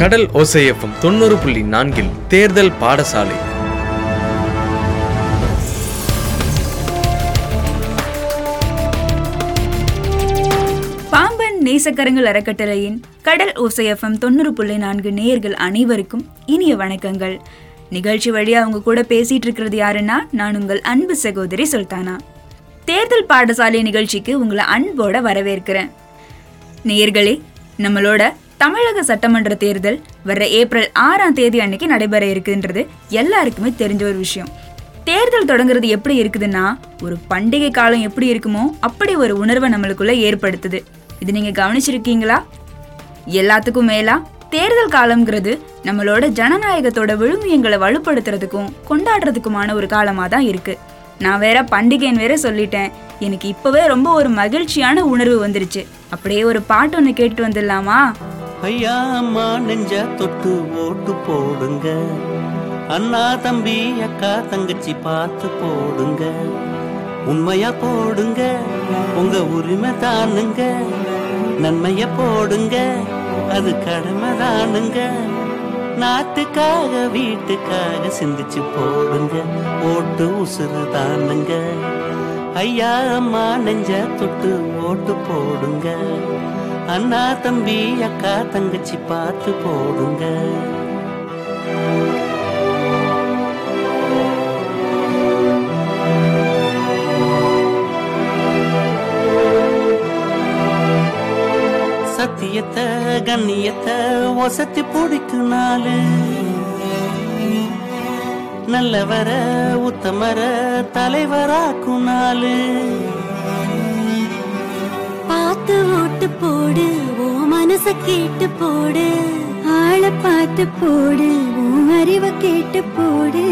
கடல் ஓசையப்பம் தொண்ணூறு புள்ளி நான்கில் தேர்தல் பாடசாலை. பாம்பன் நேசக்கரங்கள் அறக்கட்டளையின் கடல் ஓசையஃபம் தொண்ணூறு புள்ளி நான்கு நேயர்கள் அனைவருக்கும் இனிய வணக்கங்கள். நிகழ்ச்சி வழியா அவங்க கூட பேசிட்டு இருக்கிறது யாருன்னா நான் உங்கள் அன்பு சகோதரி சுல்தானா. தேர்தல் பாடசாலை நிகழ்ச்சிக்கு உங்களை அன்போட வரவேற்கிறேன். நேயர்களே நம்மளோட தமிழக சட்டமன்ற தேர்தல் வர்ற ஏப்ரல் ஆறாம் தேதி அன்னைக்கு நடைபெற இருக்குன்றது எல்லாருக்குமே தெரிஞ்ச ஒரு விஷயம். தேர்தல் தொடங்குறது எப்படி இருக்குதுன்னா ஒரு பண்டிகை காலம் எப்படி இருக்குமோ அப்படி ஒரு உணர்வை நம்மளுக்குள்ள ஏற்படுத்துது. இது நீங்க கவனிச்சிருக்கீங்களா? எல்லாத்துக்கும் மேலா தேர்தல் காலம்ங்கிறது நம்மளோட ஜனநாயகத்தோட விழுமியங்களை வலுப்படுத்துறதுக்கும் கொண்டாடுறதுக்குமான ஒரு காலமாக தான் இருக்கு. நான் வேற பண்டிகைன்னு வேற சொல்லிட்டேன். எனக்கு இப்பவே ரொம்ப ஒரு மகிழ்ச்சியான உணர்வு வந்துருச்சு. அப்படியே ஒரு பாட்டு ஒன்று கேட்டு வந்துடலாமா? ஐயா அம்மா நெஞ்ச தொட்டு ஓட்டு போடுங்க. அண்ணா தம்பி அக்கா தங்கச்சி பார்த்து போடுங்க. உண்மையா போடுங்க உங்க உரிமை தானுங்க. நன்மைய போடுங்க அது கடமை தானுங்க. நாட்டுக்காக வீட்டுக்காக சிந்திச்சு போடுங்க. ஓட்டு உசுறு தானுங்க. ஐயா அம்மா நெஞ்ச தொட்டு ஓட்டு போடுங்க. அண்ணா தம்பி அக்கா தங்கச்சி பார்த்து போடுங்க. சத்தியத்தை கண்ணியத்தை ஒசத்தி பிடிக்கும் நாளு. நல்லவர உத்தமர தலைவராக்கும் நாளு. பார்த்து ஓட்டு போடு ஓ மனச கேட்டு போடு. ஆளை பார்த்து போடு உன் அறிவை கேட்டு போடு.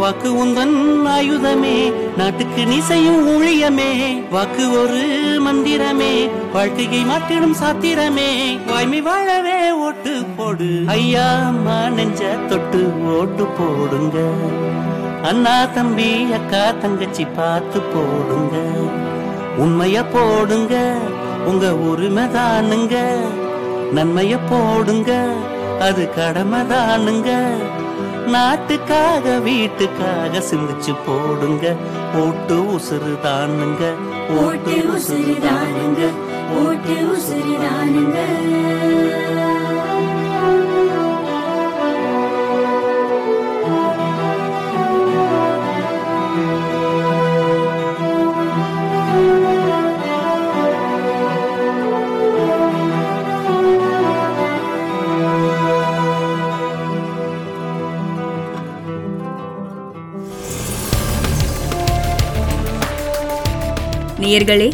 வாக்கு உந்தன் ஆயுதமே நாட்டுக்கு நீ செய்யும் ஊழியமே. வாக்கு ஒரு மந்திரமே வாழ்க்கையை மாற்றிடும் சாத்திரமே. வாய்மை வாழவே ஓட்டு போடு. ஐயா அம்மா நெஞ்ச தொட்டு ஓட்டு போடுங்க. அண்ணா தம்பி அக்கா தங்கச்சி பார்த்து போடுங்க. உண்மைய போடுங்க. உங்க உரிமை தானுங்க நன்மைய போடுங்க அது கடமை தானுங்க நாட்டுக்காக வீட்டுக்காக சிந்திச்சு போடுங்க. ஓட்டு உசுறு தானுங்க ஓட்டு உசுறுதானுங்க ஓட்டு உசுறுதானுங்க. நேயர்களே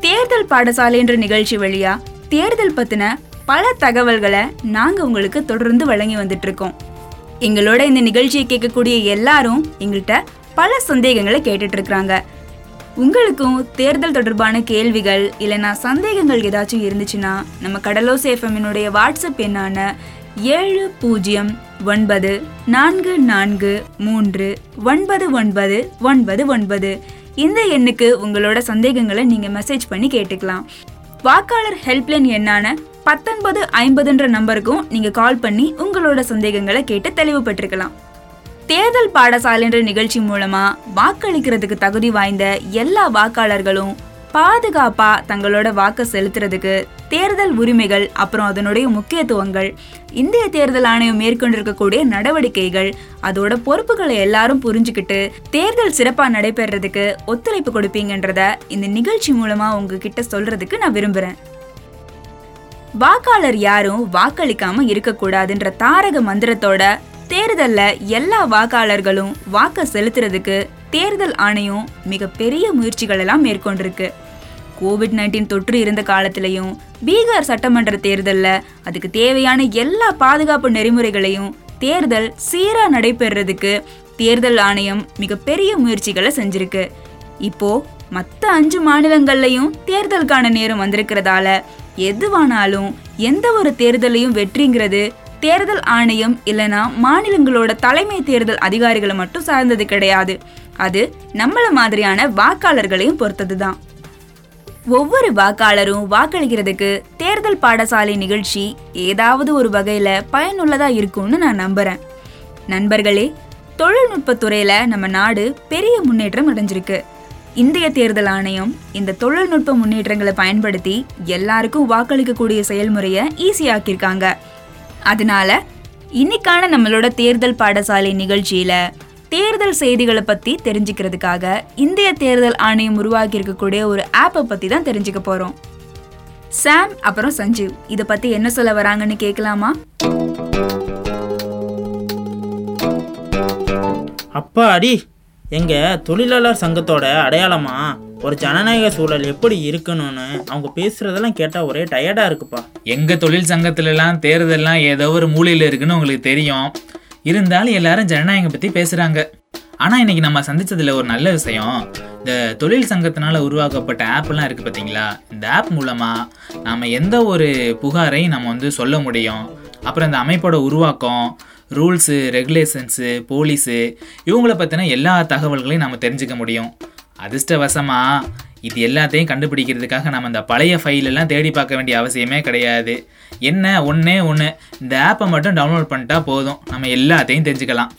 தேர்தல் பாடசாலை என்ற நிகழ்ச்சி வழியா தேர்தல் பத்தின பல தகவல்களை நாங்க உங்களுக்கு தொடர்ந்து வழங்கி வந்துட்டு இருக்கோம் எங்களோட இந்த நிகழ்ச்சியை கேட்கக்கூடிய எல்லாரும் எங்கள்கிட்ட பல சந்தேகங்களை கேட்டுட்டு இருக்காங்க உங்களுக்கும் தேர்தல் தொடர்பான கேள்விகள் இல்லைனா சந்தேகங்கள் ஏதாச்சும் இருந்துச்சுன்னா நம்ம கடலோசை எஃப்எம்மினுடைய வாட்ஸ்அப் எண்ணான ஏழு பூஜ்ஜியம் ஒன்பது நான்கு நான்கு மூன்று ஒன்பது ஒன்பது ஒன்பது ஒன்பது இந்த எண்ணுக்கு உங்களோட சந்தேகங்களை நீங்க மெசேஜ் பண்ணி கேட்டுக்கலாம். வாக்காளர் ஹெல்ப்லைன் எண்ணான பத்தொன்பது ஐம்பதுன்ற நம்பருக்கும் நீங்க கால் பண்ணி உங்களோட சந்தேகங்களை கேட்டு தெளிவுபட்டிருக்கலாம். தேர்தல் பாடசாலைன்ற நிகழ்ச்சி மூலமா வாக்களிக்கிறதுக்கு தகுதி வாய்ந்த எல்லா வாக்காளர்களும் பாதுகாப்பா தங்களோட வாக்கு செலுத்துறதுக்கு தேர்தல் உரிமைகள் அப்புறம் அதனுடைய முக்கியத்துவங்கள் இந்திய தேர்தல் ஆணையம் மேற்கொண்டிருக்கக்கூடிய நடவடிக்கைகள் அதோட பொறுப்புகளை எல்லாரும் புரிஞ்சுக்கிட்டு தேர்தல் சிறப்பாக நடைபெறதுக்கு ஒத்துழைப்பு கொடுப்பீங்கன்றத இந்த நிகழ்ச்சி மூலமா உங்ககிட்ட சொல்றதுக்கு நான் விரும்புறேன். வாக்காளர் யாரும் வாக்களிக்காம இருக்கக்கூடாதுன்ற தாரக மந்திரத்தோட தேர்தல்ல எல்லா வாக்காளர்களும் வாக்க செலுத்துறதுக்கு தேர்தல் ஆணையம் மிகப்பெரிய முயற்சிகள் எல்லாம் மேற்கொண்டிருக்கு. கோவிட் நைன்டீன் தொற்று இருந்த காலத்திலையும் பீகார் சட்டமன்ற தேர்தலில் அதுக்கு தேவையான எல்லா பாதுகாப்பு நெறிமுறைகளையும் தேர்தல் சீராக நடைபெறதுக்கு தேர்தல் ஆணையம் மிகப்பெரிய முயற்சிகளை செஞ்சிருக்கு. இப்போ மற்ற அஞ்சு மாநிலங்கள்லையும் தேர்தலுக்கான நேரம் வந்திருக்கிறதால எதுவானாலும் எந்த ஒரு தேர்தலையும் வெற்றிங்கிறது தேர்தல் ஆணையம் இல்லைனா மாநிலங்களோட தலைமை தேர்தல் அதிகாரிகளை மட்டும் சார்ந்தது கிடையாது. அது நம்மள மாதிரியான வாக்காளர்களையும் பொறுத்தது தான் ஒவ்வொரு வாக்காளரும் வாக்களிக்கிறதுக்கு தேர்தல் பாடசாலை நிகழ்ச்சி ஏதாவது ஒரு வகையில பயனுள்ளதா இருக்கும்னு நான் நம்புறேன். நண்பர்களே தொழில்நுட்பத்துறையில நம்ம நாடு பெரிய முன்னேற்றம் அடைஞ்சிருக்கு. இந்திய தேர்தல் ஆணையம் இந்த தொழில்நுட்ப முன்னேற்றங்களை பயன்படுத்தி எல்லாருக்கும் வாக்களிக்கக்கூடிய செயல்முறையை ஈஸியாக்கியிருக்காங்க. அதனால இன்னைக்கான நம்மளோட தேர்தல் பாடசாலை நிகழ்ச்சியில தேர்தல் செய்திகளை பத்தி தெரிஞ்சுக்கிறதுக்காக இந்திய தேர்தல் ஆணையம் உருவாக்கி இருக்கக்கூடிய ஒரு ஆப்பை பத்தி தான் தெரிஞ்சுக்க போறோம். சாம் அப்புறம் சஞ்சீவ். இதை பத்தி என்ன சொல்ல வராங்கன்னு கேட்கலாமா அப்பா அடி எங்க தொழிலாளர் சங்கத்தோட அடையாளமா? ஒரு ஜனநாயக சூழல் எப்படி இருக்கணும்னு அவங்க பேசுறதெல்லாம் கேட்டா ஒரே டயர்டா இருக்குப்பா. எங்கள் தொழில் சங்கத்துலலாம் தேர்தல்லாம் ஏதோ ஒரு மூலையில் இருக்குன்னு உங்களுக்கு தெரியும். இருந்தாலும் எல்லாரும் ஜனநாயகம் பற்றி பேசுகிறாங்க ஆனால் இன்றைக்கி நம்ம சந்தித்ததில் ஒரு நல்ல விஷயம். இந்த தொழில் சங்கத்தினால் உருவாக்கப்பட்ட ஆப்லாம் இருக்குது பார்த்தீங்களா இந்த ஆப் மூலமாக நாம் எந்த ஒரு புகாரையும் நம்ம வந்து சொல்ல முடியும்? அப்புறம் இந்த அமைப்போட உருவாக்கம் ரூல்ஸு ரெகுலேஷன்ஸு போலீஸு இவங்கள பற்றின எல்லா தகவல்களையும் நம்ம தெரிஞ்சுக்க முடியும். அதிர்ஷ்டவசமாக இது எல்லாத்தையும் கண்டுபிடிக்கிறதுக்காக நம்ம இந்த பழைய ஃபைல் எல்லாம் தேடி பார்க்க வேண்டிய அவசியமே கிடையாது. என்ன? ஒன்றே ஒன்று இந்த ஆப்பை மட்டும் டவுன்லோட் பண்ணிட்டா போதும். நம்ம எல்லாத்தையும் தெரிஞ்சுக்கலாம்.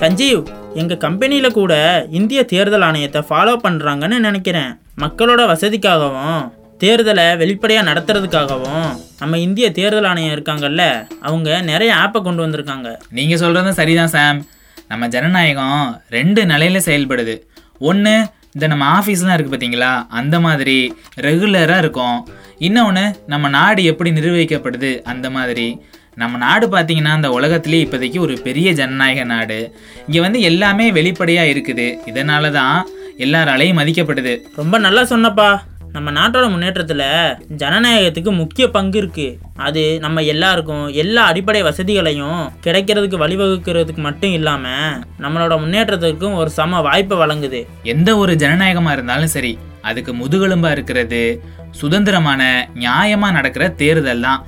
சஞ்சீவ் எங்க கம்பெனியில கூட இந்திய தேர்தல் ஆணையத்தை ஃபாலோ பண்றாங்கன்னு நினைக்கிறேன். மக்களோட வசதிக்காகவும் தேர்தலை வெளிப்படையாக நடத்துறதுக்காகவும் நம்ம இந்திய தேர்தல் ஆணையம் இருக்காங்கல்ல அவங்க நிறைய ஆப்பை கொண்டு வந்திருக்காங்க. நீங்கள் சொல்கிறதும் சரிதான் சாம். நம்ம ஜனநாயகம் ரெண்டு நிலையில் செயல்படுது. ஒன்று இந்த நம்ம ஆஃபீஸ்லாம் இருக்குது பார்த்தீங்களா அந்த மாதிரி ரெகுலராக இருக்கும். இன்னொன்று நம்ம நாடு எப்படி நிர்வகிக்கப்படுது? அந்த மாதிரி. நம்ம நாடு பார்த்தீங்கன்னா அந்த உலகத்துலேயே இப்போதைக்கு ஒரு பெரிய ஜனநாயக நாடு. இங்கே வந்து எல்லாமே வெளிப்படையாக இருக்குது. இதனால தான் எல்லாராலையும் மதிக்கப்படுது. ரொம்ப நல்லா சொன்னப்பா. நம்ம நாட்டோட முன்னேற்றத்தில் ஜனநாயகத்துக்கு முக்கிய பங்கு இருக்கு. அது நம்ம எல்லாருக்கும் எல்லா அடிப்படை வசதிகளையும் கிடைக்கிறதுக்கு வழிவகுக்கிறதுக்கு மட்டும் இல்லாமல் நம்மளோட முன்னேற்றத்துக்கும் ஒரு சம வாய்ப்பை வழங்குது. எந்த ஒரு ஜனநாயகமாக இருந்தாலும் சரி அதுக்கு முதுகெலும்பாக இருக்கிறது சுதந்திரமான நியாயமாக நடக்கிற தேர்தல் தான்.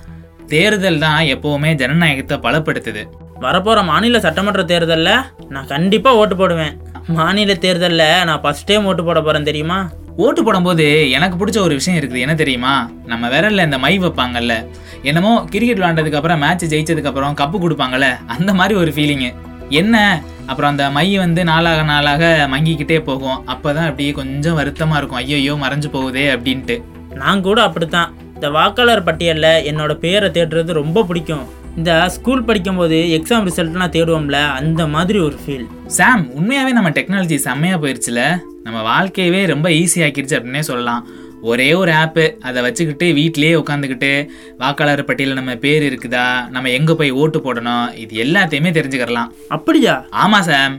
தேர்தல் தான் எப்போவுமே ஜனநாயகத்தை பலப்படுத்துது. வரப்போகிற மாநில சட்டமன்ற தேர்தலில் நான் கண்டிப்பாக ஓட்டு போடுவேன். மாநில தேர்தலில் நான் ஃபஸ்ட் டைம் ஓட்டு போட போகிறேன் தெரியுமா? ஓட்டு போடும்போது எனக்கு பிடிச்ச ஒரு விஷயம் இருக்குது. என்ன தெரியுமா? நம்ம விரல்ல இந்த மை வைப்பாங்கல்ல. என்னமோ கிரிக்கெட் விளாண்டதுக்கு அப்புறம் மேட்ச் ஜெயிச்சதுக்கு அப்புறம் கப்பு கொடுப்பாங்கல்ல. அந்த மாதிரி ஒரு ஃபீலிங்கு என்ன? அப்புறம் அந்த மை வந்து நாளாக நாளாக மங்கிக்கிட்டே போகும். அப்பதான் அப்படியே கொஞ்சம் வருத்தமா இருக்கும். ஐயோ மறைஞ்சு போகுதே அப்படின்ட்டு. நான் கூட அப்படித்தான். இந்த வாக்காளர் பட்டியலில் என்னோட பேரை தேடுறது ரொம்ப பிடிக்கும். இந்த ஸ்கூல் படிக்கும்போது எக்ஸாம் ரிசல்ட்லாம் தேடுவோம்ல அந்த மாதிரி ஒரு ஃபீல் சாம் உண்மையாகவே நம்ம டெக்னாலஜி செம்மையாக போயிடுச்சுல நம்ம வாழ்க்கையவே ரொம்ப ஈஸி ஆக்கிருச்சு அப்படின்னே சொல்லலாம். ஒரே ஒரு ஆப்பு அதை வச்சுக்கிட்டு வீட்டிலேயே உட்காந்துக்கிட்டு வாக்காளர் பட்டியலில் நம்ம பேர் இருக்குதா நம்ம எங்கே போய் ஓட்டு போடணும் இது எல்லாத்தையுமே தெரிஞ்சுக்கிறலாம். அப்படியா? ஆமாம் சாம்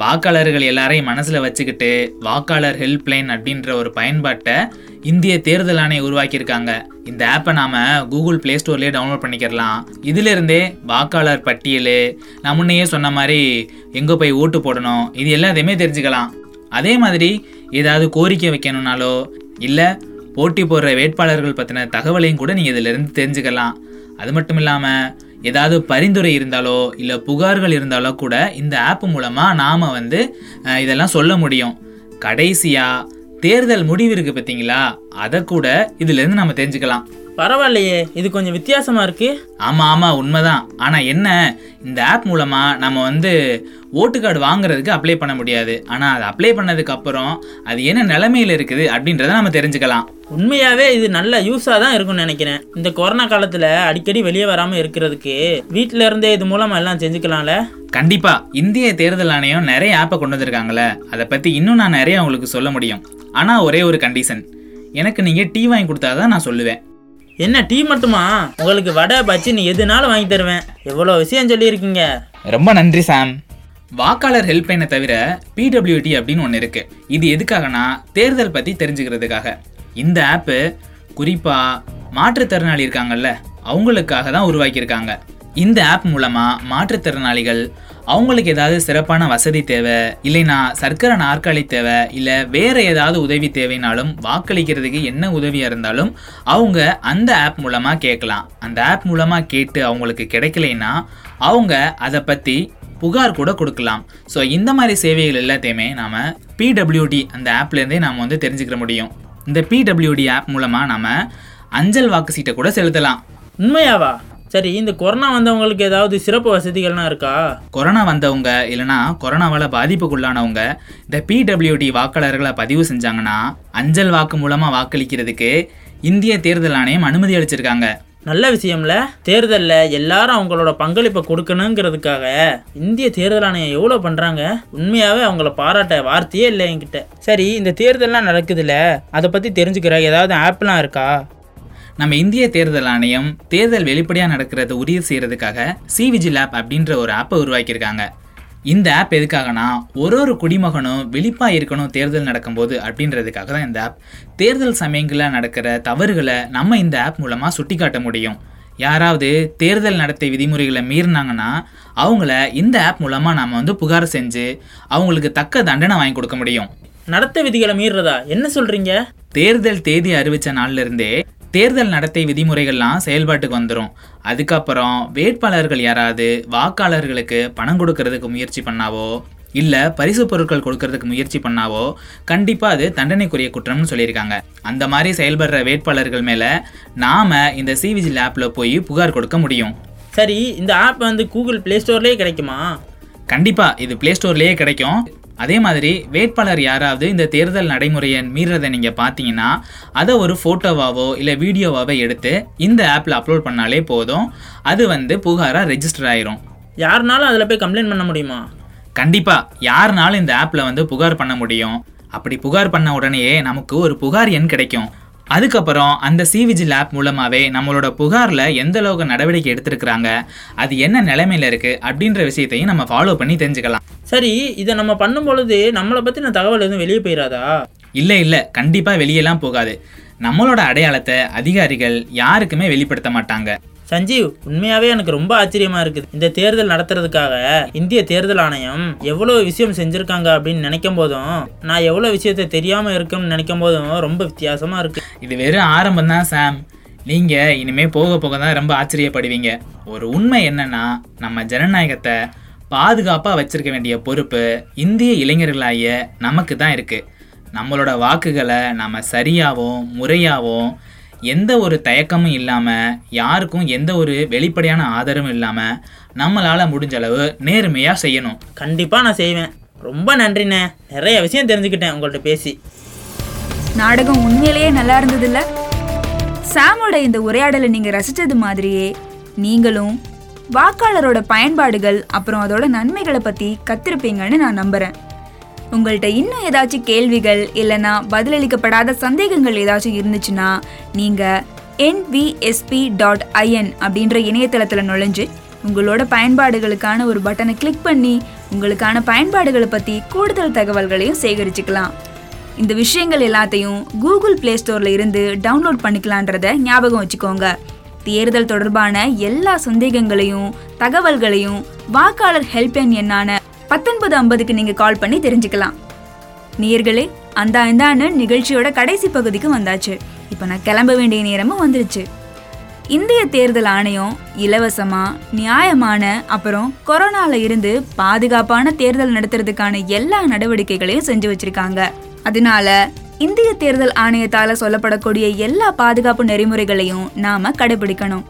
வாக்காளர்கள் எல்லாரையும் மனசில் வச்சுக்கிட்டு வாக்காளர் ஹெல்ப்லைன் அப்படின்ற ஒரு பயன்பாட்டை இந்திய தேர்தல் ஆணையம் உருவாக்கியிருக்காங்க. இந்த ஆப்பை நாம் கூகுள் ப்ளே ஸ்டோர்லேயே டவுன்லோட் பண்ணிக்கிறலாம். இதிலிருந்தே வாக்காளர் பட்டியல் நான் முன்னையே சொன்ன மாதிரி எங்கே போய் ஓட்டு போடணும் இது எல்லாத்தையுமே தெரிஞ்சுக்கலாம். அதே மாதிரி ஏதாவது கோரிக்கை வைக்கணும்னாலோ இல்லை போட்டி போடுற வேட்பாளர்கள் பற்றின தகவலையும் கூட நீங்கள் இதிலிருந்து தெரிஞ்சுக்கலாம். அது மட்டும் இல்லாமல் ஏதாவது பரிந்துரை இருந்தாலோ இல்லை புகார்கள் இருந்தாலோ கூட இந்த ஆப் மூலமாக நாம் வந்து இதெல்லாம் சொல்ல முடியும். கடைசியாக தேர்தல் முடிவு இருக்குது பார்த்தீங்களா அதை கூட இதிலேருந்து நம்ம தெரிஞ்சுக்கலாம். பரவாயில்லையே இது கொஞ்சம் வித்தியாசமாக இருக்கு. ஆமாம் ஆமாம் உண்மைதான். ஆனால் என்ன இந்த ஆப் மூலமாக நம்ம வந்து ஓட்டு கார்டு வாங்குறதுக்கு அப்ளை பண்ண முடியாது. ஆனால் அது அப்ளை பண்ணதுக்கு அப்புறம் அது என்ன நிலைமையில் இருக்குது அப்படின்றத நம்ம தெரிஞ்சுக்கலாம். உண்மையாகவே இது நல்ல யூஸாக தான் இருக்கும்னு நினைக்கிறேன். இந்த கொரோனா காலத்தில் அடிக்கடி வெளியே வராமல் இருக்கிறதுக்கு வீட்டில் இருந்தே இது மூலமாக எல்லாம் செஞ்சுக்கலாம்ல? கண்டிப்பா. இந்திய தேர்தல் ஆணையம் நிறைய ஆப்பை கொண்டு வந்திருக்காங்களே அதை பத்தி இன்னும் நான் நிறைய உங்களுக்கு சொல்ல முடியும். ஆனா ஒரே ஒரு கண்டிஷன் எனக்கு நீங்க டீ வாங்கி கொடுத்தாதான் நான் சொல்லுவேன். என்ன டீ மட்டுமா? உங்களுக்கு வடை பச்சி நீ எதுனாலும் வாங்கி தருவேன். எவ்வளோ விஷயம் சொல்லியிருக்கீங்க? ரொம்ப நன்றி சாம். வாக்காளர் ஹெல்ப்லைனை தவிர பிடபிள்யூடி அப்படின்னு ஒன்று இருக்கு. இது எதுக்காகனா தேர்தல் பத்தி தெரிஞ்சுக்கிறதுக்காக. இந்த ஆப்பு குறிப்பா மாற்றுத்திறனாளி இருக்காங்கல்ல அவங்களுக்காக தான் உருவாக்கியிருக்காங்க. இந்த ஆப் மூலமா மாற்றுத்திறனாளிகள் அவங்களுக்கு ஏதாவது சிறப்பான வசதி தேவை இல்லைனா சர்க்கரை நாற்காலி தேவை இல்லை வேற ஏதாவது உதவி தேவைனாலும் வாக்களிக்கிறதுக்கு என்ன உதவியாக இருந்தாலும் அவங்க அந்த ஆப் மூலமாக கேட்கலாம். அந்த ஆப் மூலமாக கேட்டு அவங்களுக்கு கிடைக்கலைன்னா அவங்க அதை பற்றி புகார் கூட கொடுக்கலாம். ஸோ இந்த மாதிரி சேவைகள் எல்லாத்தையுமே நாம் பிடபிள்யூடி அந்த ஆப்லேருந்தே நாம் வந்து தெரிஞ்சுக்கிற முடியும். இந்த பிடபிள்யூடி ஆப் மூலமாக நம்ம அஞ்சல் வாக்கு சீட்டை கூட செலுத்தலாம். உண்மையாவா? சரி இந்த கொரோனா வந்தவங்களுக்கு ஏதாவது சிறப்பு வசதிகள்லாம் இருக்கா? கொரோனா வந்தவங்க இல்லைனா கொரோனாவால் பாதிப்புக்குள்ளானவங்க இந்த பிடபிள்யூடி வாக்காளர்களை பதிவு செஞ்சாங்கன்னா அஞ்சல் வாக்கு மூலமாக வாக்களிக்கிறதுக்கு இந்திய தேர்தல் ஆணையம் அனுமதி அளிச்சிருக்காங்க. நல்ல விஷயம்ல. தேர்தலில் எல்லாரும் அவங்களோட பங்களிப்பை கொடுக்கணுங்கிறதுக்காக இந்திய தேர்தல் ஆணையம் எவ்வளோ பண்ணுறாங்க உண்மையாகவே அவங்கள பாராட்ட வார்த்தையே இல்லை என்கிட்ட. சரி இந்த தேர்தல்லாம் நடக்குதுல்ல அதை பற்றி தெரிஞ்சுக்கிற ஏதாவது ஆப்லாம் இருக்கா? நம்ம இந்திய தேர்தல் ஆணையம் தேர்தல் வெளிப்படையாக நடக்கிறது உறுதி செய்கிறதுக்காக சிவிஜில் ஆப் அப்படின்ற ஒரு ஆப்பை உருவாக்கியிருக்காங்க. இந்த ஆப் எதுக்காகனா ஒரு ஒரு குடிமகனும் விழிப்பாக இருக்கணும் தேர்தல் நடக்கும்போது அப்படின்றதுக்காக தான் இந்த ஆப். தேர்தல் சமயங்களில் நடக்கிற தவறுகளை நம்ம இந்த ஆப் மூலமாக சுட்டிக்காட்ட முடியும். யாராவது தேர்தல் நடத்தை விதிமுறைகளை மீறினாங்கன்னா அவங்கள இந்த ஆப் மூலமாக நாம் வந்து புகார் செஞ்சு அவங்களுக்கு தக்க தண்டனை வாங்கி கொடுக்க முடியும். நடத்தை விதிகளை மீறுறதா? என்ன சொல்கிறீங்க தேர்தல் தேதி அறிவிச்ச நாள்ல இருந்தே தேர்தல் நடத்தை விதிமுறைகள்லாம் செயல்பாட்டுக்கு வந்துடும் அதுக்கப்புறம் வேட்பாளர்கள் யாராவது வாக்காளர்களுக்கு பணம் கொடுக்கறதுக்கு முயற்சி பண்ணாவோ இல்லை பரிசு பொருட்கள் கொடுக்கறதுக்கு முயற்சி பண்ணாவோ கண்டிப்பாக அது தண்டனைக்குரிய குற்றம்னு சொல்லியிருக்காங்க. அந்த மாதிரி செயல்படுற வேட்பாளர்கள் மேலே நாம் இந்த சிவிஜி ஆப்பில் போய் புகார் கொடுக்க முடியும். சரி இந்த ஆப் வந்து கூகுள் ப்ளே ஸ்டோர்லேயே கிடைக்குமா? கண்டிப்பாக இது ப்ளே ஸ்டோர்லேயே கிடைக்கும். அதே மாதிரி வேட்பாளர் யாராவது இந்த தேர்தல் நடைமுறையை மீறதை நீங்கள் பார்த்தீங்கன்னா அதை ஒரு ஃபோட்டோவாவோ இல்லை வீடியோவாவோ எடுத்து இந்த ஆப்பில் அப்லோட் பண்ணாலே போதும். அது வந்து புகாராக ரெஜிஸ்டர் ஆயிரும். யாருனாலும் அதில் போய் கம்ப்ளைண்ட் பண்ண முடியுமா? கண்டிப்பாக யாருனாலும் இந்த ஆப்பில் வந்து புகார் பண்ண முடியும். அப்படி புகார் பண்ண உடனேயே நமக்கு ஒரு புகார் எண் கிடைக்கும். அதுக்கப்புறம் அந்த சிவிஜில் ஆப் மூலமாகவே நம்மளோட புகாரில் எந்த அளவுக்கு நடவடிக்கை எடுத்திருக்கிறாங்க அது என்ன நிலைமையில் இருக்குது அப்படின்ற விஷயத்தையும் நம்ம ஃபாலோ பண்ணி தெரிஞ்சுக்கலாம். சரி இதை நம்ம பண்ணும் பொழுது நம்மளை பற்றின தகவல் எதுவும் வெளியே போயிடாதா இல்லை இல்லை. கண்டிப்பாக வெளியெல்லாம் போகாது. நம்மளோட அடையாளத்தை அதிகாரிகள் யாருக்குமே வெளிப்படுத்த மாட்டாங்க. சஞ்சீவ் உண்மையாவே எனக்கு ரொம்ப ஆச்சரியமா இருக்குது. இந்த தேர்தல் நடத்துறதுக்காக இந்திய தேர்தல் ஆணையம் எவ்வளவு விஷயம் செஞ்சிருக்காங்க அப்படின்னு நினைக்கும் போதும் நான் எவ்வளவு விஷயத்தை தெரியாம இருக்கும்னு நினைக்கும் போதும் ரொம்ப வித்தியாசமா இருக்கு. இது வெறும் ஆரம்பம் தான் சாம். நீங்கள் இனிமே போக போக தான் ரொம்ப ஆச்சரியப்படுவீங்க. ஒரு உண்மை என்னன்னா நம்ம ஜனநாயகத்தை பாதுகாப்பாக வச்சிருக்க வேண்டிய பொறுப்பு இந்திய இளைஞர்களாகிய நமக்கு தான் இருக்குது நம்மளோட வாக்குகளை நம்ம சரியாகவும் முறையாகவும் எந்த ஒரு தயக்கமும் இல்லாமல் யாருக்கும் எந்த ஒரு வெளிப்படையான ஆதரவும் இல்லாமல் நம்மளால் முடிஞ்ச அளவு நேர்மையாக செய்யணும். கண்டிப்பா நான் செய்வேன். ரொம்ப நன்றிண்ணே. நிறைய விஷயம் தெரிஞ்சுக்கிட்டேன் உங்கள்கிட்ட பேசி. நாடகம் உண்மையிலேயே நல்லா இருந்ததுல்ல? சாமோட இந்த உரையாடலை நீங்க ரசிச்சது மாதிரியே நீங்களும் வாக்காளரோட பயன்பாடுகள் அப்புறம் அதோட நன்மைகளை பத்தி கத்திருப்பீங்கன்னு நான் நம்புறேன். உங்கள்கிட்ட இன்னும் ஏதாச்சும் கேள்விகள் இல்லைன்னா பதிலளிக்கப்படாத சந்தேகங்கள் ஏதாச்சும் இருந்துச்சுன்னா நீங்கள் என்விஎஸ்பி டாட் ஐஎன் அப்படின்ற இணையதளத்தில் நுழைஞ்சு உங்களோட பயன்பாடுகளுக்கான ஒரு பட்டனை கிளிக் பண்ணி உங்களுக்கான பயன்பாடுகளை பற்றி கூடுதல் தகவல்களையும் சேகரிச்சுக்கலாம். இந்த விஷயங்கள் எல்லாத்தையும் கூகுள் பிளே ஸ்டோரில் இருந்து டவுன்லோட் பண்ணிக்கலான்றத ஞாபகம் வச்சுக்கோங்க. தேர்தல் தொடர்பான எல்லா சந்தேகங்களையும் தகவல்களையும் வாக்காளர் ஹெல்ப்லைன் எண்ணான பத்தொன்பது ஐம்பதுக்கு நீங்க கால் பண்ணி தெரிஞ்சுக்கலாம். நேர்களே அந்த இந்தான்னு நிகழ்ச்சியோட கடைசி பகுதிக்கு வந்தாச்சு. இப்போ நான் கிளம்ப வேண்டிய நேரமும் வந்துருச்சு. இந்திய தேர்தல் ஆணையம் இலவசமா நியாயமான அப்புறம் கொரோனால இருந்து பாதுகாப்பான தேர்தல் நடத்துறதுக்கான எல்லா நடவடிக்கைகளையும் செஞ்சு வச்சிருக்காங்க. அதனால இந்திய தேர்தல் ஆணையத்தால சொல்லப்படக்கூடிய எல்லா பாதுகாப்பு நெறிமுறைகளையும் நாம கடைபிடிக்கணும்.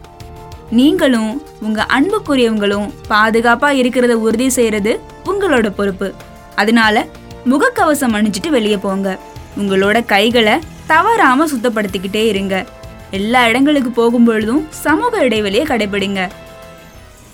நீங்களும் உங்க அன்புக்குரியவங்களும் பாதுகாப்பா இருக்கிறத உறுதி செய்யறது உங்களோட பொறுப்பு. அதனால முகக்கவசம் அணிஞ்சிட்டு வெளியே போங்க. உங்களோட கைகளை தவறாம சுத்தப்படுத்திக்கிட்டே இருங்க. எல்லா இடங்களுக்கு போகும் பொழுதும் சமூக இடைவெளியை கடைபிடிங்க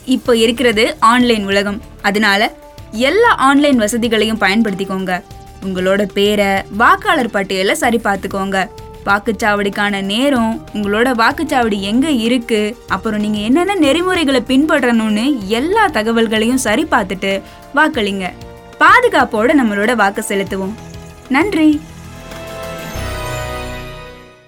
இப்போ இருக்கிறது ஆன்லைன் உலகம். அதனால எல்லா ஆன்லைன் வசதிகளையும் பயன்படுத்திக்கோங்க. உங்களோட பேரை வாக்காளர் பட்டியலை சரி பார்த்துக்கோங்க வாக்குச்சாவடிக்கான நேரம் உங்களோட வாக்குச்சாவடி எங்க இருக்கு அப்புறம் நீங்க என்னென்ன நெறிமுறைகளை பின்பற்றணும்னு எல்லா தகவல்களையும் சரி பார்த்துட்டு வாக்களிங்க. பாதுகாப்போட நம்மளோட வாக்கு செலுத்துவோம். நன்றி.